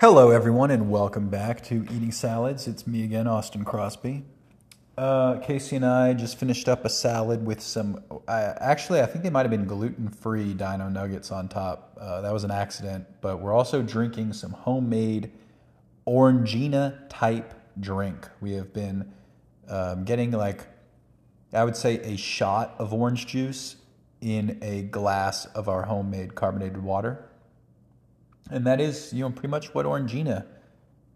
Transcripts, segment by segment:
Hello, everyone, and welcome back to Eating Salads. It's me again, Austin Crosby. Uh, Casey and I just finished up a salad with some. Actually, I think they might have been gluten free dino nuggets on top. Uh, that was an accident, but we're also drinking some homemade Orangina type drink. We have been um, getting like, I would say, a shot of orange juice in a glass of our homemade carbonated water. And that is, you know, pretty much what Orangina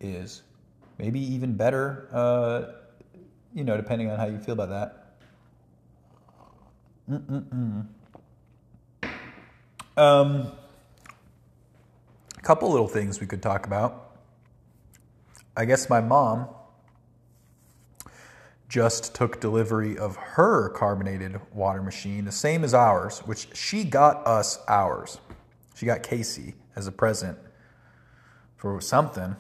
is. Maybe even better, uh, you know, depending on how you feel about that. Mm-mm-mm. Um, a couple little things we could talk about. I guess my mom just took delivery of her carbonated water machine, the same as ours, which she got us ours. She got Casey as a present for something.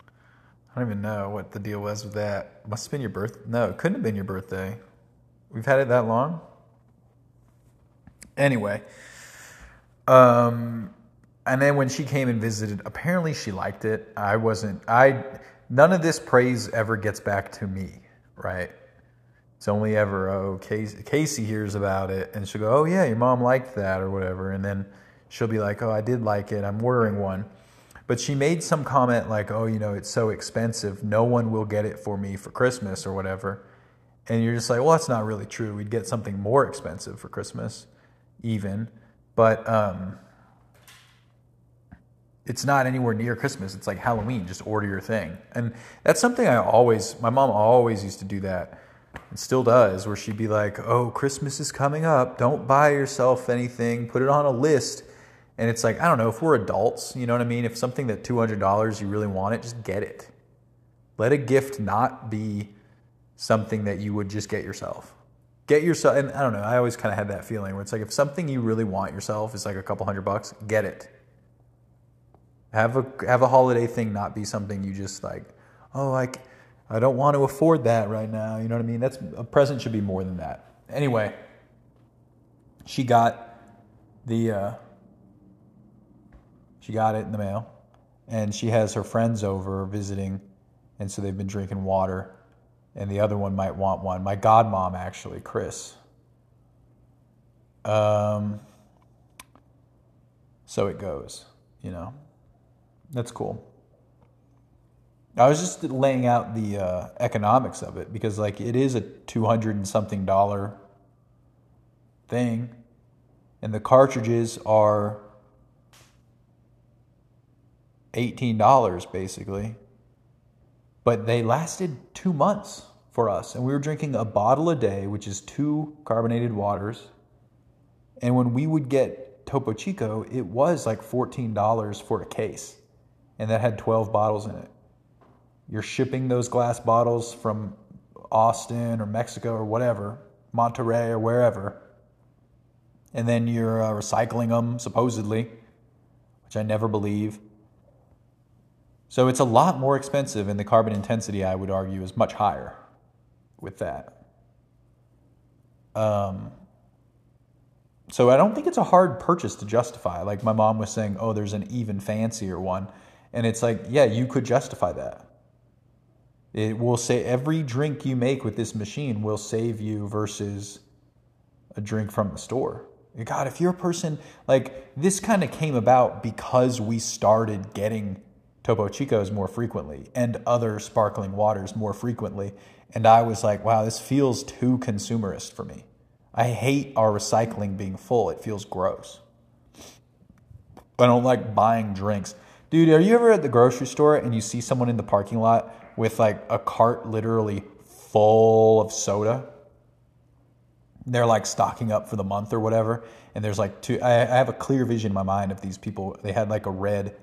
I don't even know what the deal was with that. Must have been your birth. No, it couldn't have been your birthday. We've had it that long. Anyway, um, and then when she came and visited, apparently she liked it. I wasn't. I none of this praise ever gets back to me, right? It's only ever oh Casey, Casey hears about it and she'll go, oh yeah, your mom liked that or whatever, and then she'll be like, oh I did like it. I'm ordering one. But she made some comment like, oh, you know, it's so expensive. No one will get it for me for Christmas or whatever. And you're just like, well, that's not really true. We'd get something more expensive for Christmas, even. But um, it's not anywhere near Christmas. It's like Halloween. Just order your thing. And that's something I always, my mom always used to do that and still does, where she'd be like, oh, Christmas is coming up. Don't buy yourself anything. Put it on a list and it's like, I don't know, if we're adults, you know what I mean? If something that $200 you really want it, just get it. Let a gift not be something that you would just get yourself. Get yourself, and I don't know, I always kind of had that feeling where it's like if something you really want yourself is like a couple hundred bucks, get it. Have a have a holiday thing not be something you just like, oh, like I don't want to afford that right now. You know what I mean? That's a present should be more than that. Anyway, she got the uh, she got it in the mail, and she has her friends over visiting, and so they've been drinking water, and the other one might want one. My godmom, actually, Chris. Um, so it goes, you know. That's cool. I was just laying out the uh, economics of it because, like, it is a two hundred and something dollar thing, and the cartridges are $18 basically. But they lasted two months for us. And we were drinking a bottle a day, which is two carbonated waters. And when we would get Topo Chico, it was like $14 for a case. And that had 12 bottles in it. You're shipping those glass bottles from Austin or Mexico or whatever, Monterrey or wherever. And then you're uh, recycling them, supposedly, which I never believe. So it's a lot more expensive, and the carbon intensity, I would argue, is much higher with that. Um, so I don't think it's a hard purchase to justify. Like my mom was saying, oh, there's an even fancier one. And it's like, yeah, you could justify that. It will say every drink you make with this machine will save you versus a drink from the store. God, if you're a person like this kind of came about because we started getting Topo Chicos more frequently and other sparkling waters more frequently. And I was like, wow, this feels too consumerist for me. I hate our recycling being full. It feels gross. I don't like buying drinks. Dude, are you ever at the grocery store and you see someone in the parking lot with like a cart literally full of soda? They're like stocking up for the month or whatever. And there's like two, I, I have a clear vision in my mind of these people. They had like a red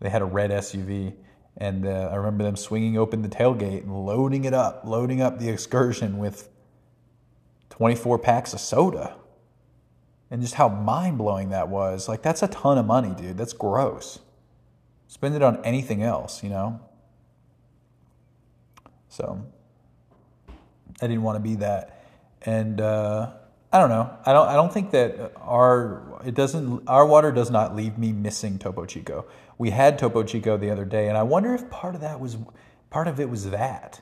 they had a red SUV, and uh, I remember them swinging open the tailgate and loading it up, loading up the excursion with 24 packs of soda. And just how mind blowing that was. Like, that's a ton of money, dude. That's gross. Spend it on anything else, you know? So, I didn't want to be that. And, uh, I don't know. I don't. I don't think that our it doesn't. Our water does not leave me missing Topo Chico. We had Topo Chico the other day, and I wonder if part of that was part of it was that.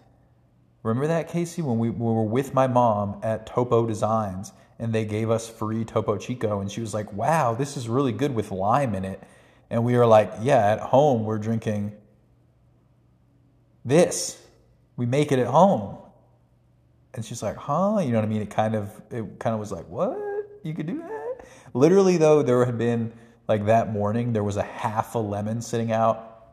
Remember that, Casey, when we, we were with my mom at Topo Designs and they gave us free Topo Chico, and she was like, "Wow, this is really good with lime in it," and we were like, "Yeah, at home we're drinking this. We make it at home." And she's like, "Huh?" You know what I mean? It kind of it kind of was like, "What? You could do that?" Literally, though, there had been like that morning there was a half a lemon sitting out,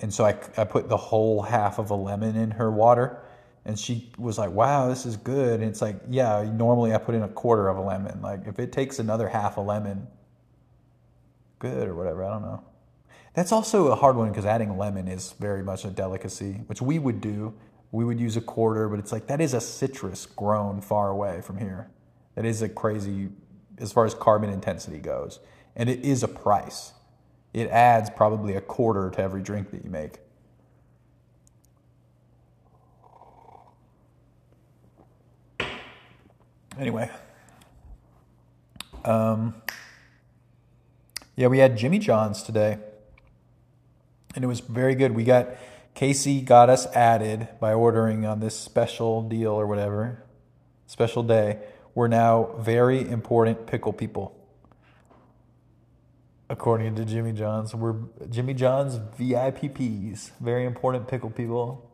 and so I I put the whole half of a lemon in her water and she was like, "Wow, this is good." And it's like, yeah, normally I put in a quarter of a lemon. Like if it takes another half a lemon, good or whatever. I don't know. That's also a hard one because adding lemon is very much a delicacy, which we would do. We would use a quarter, but it's like that is a citrus grown far away from here. That is a crazy as far as carbon intensity goes, and it is a price. It adds probably a quarter to every drink that you make. Anyway, um, yeah, we had Jimmy John's today, and it was very good. We got Casey got us added by ordering on this special deal or whatever, special day. We're now very important pickle people. According to Jimmy John's, we're Jimmy John's VIPs, very important pickle people.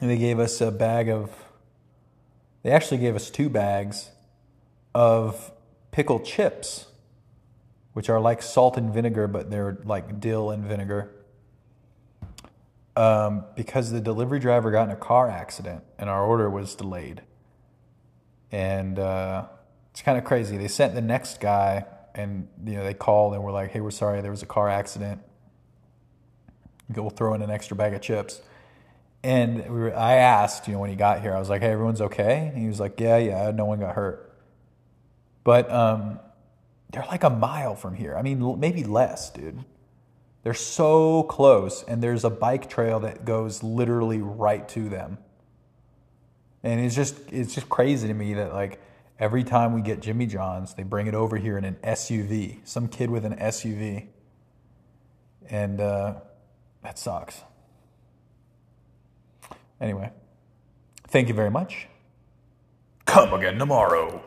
And they gave us a bag of they actually gave us two bags of pickle chips, which are like salt and vinegar, but they're like dill and vinegar. Um, because the delivery driver got in a car accident and our order was delayed. And uh, it's kind of crazy. They sent the next guy, and you know they called and were like, "Hey, we're sorry, there was a car accident. We'll throw in an extra bag of chips." And we were, I asked, you know, when he got here, I was like, "Hey, everyone's okay?" And he was like, "Yeah, yeah, no one got hurt." But um, they're like a mile from here. I mean, maybe less, dude. They're so close, and there's a bike trail that goes literally right to them. And it's just it's just crazy to me that like every time we get Jimmy John's, they bring it over here in an SUV, some kid with an SUV, and uh, that sucks. Anyway, thank you very much. Come again tomorrow.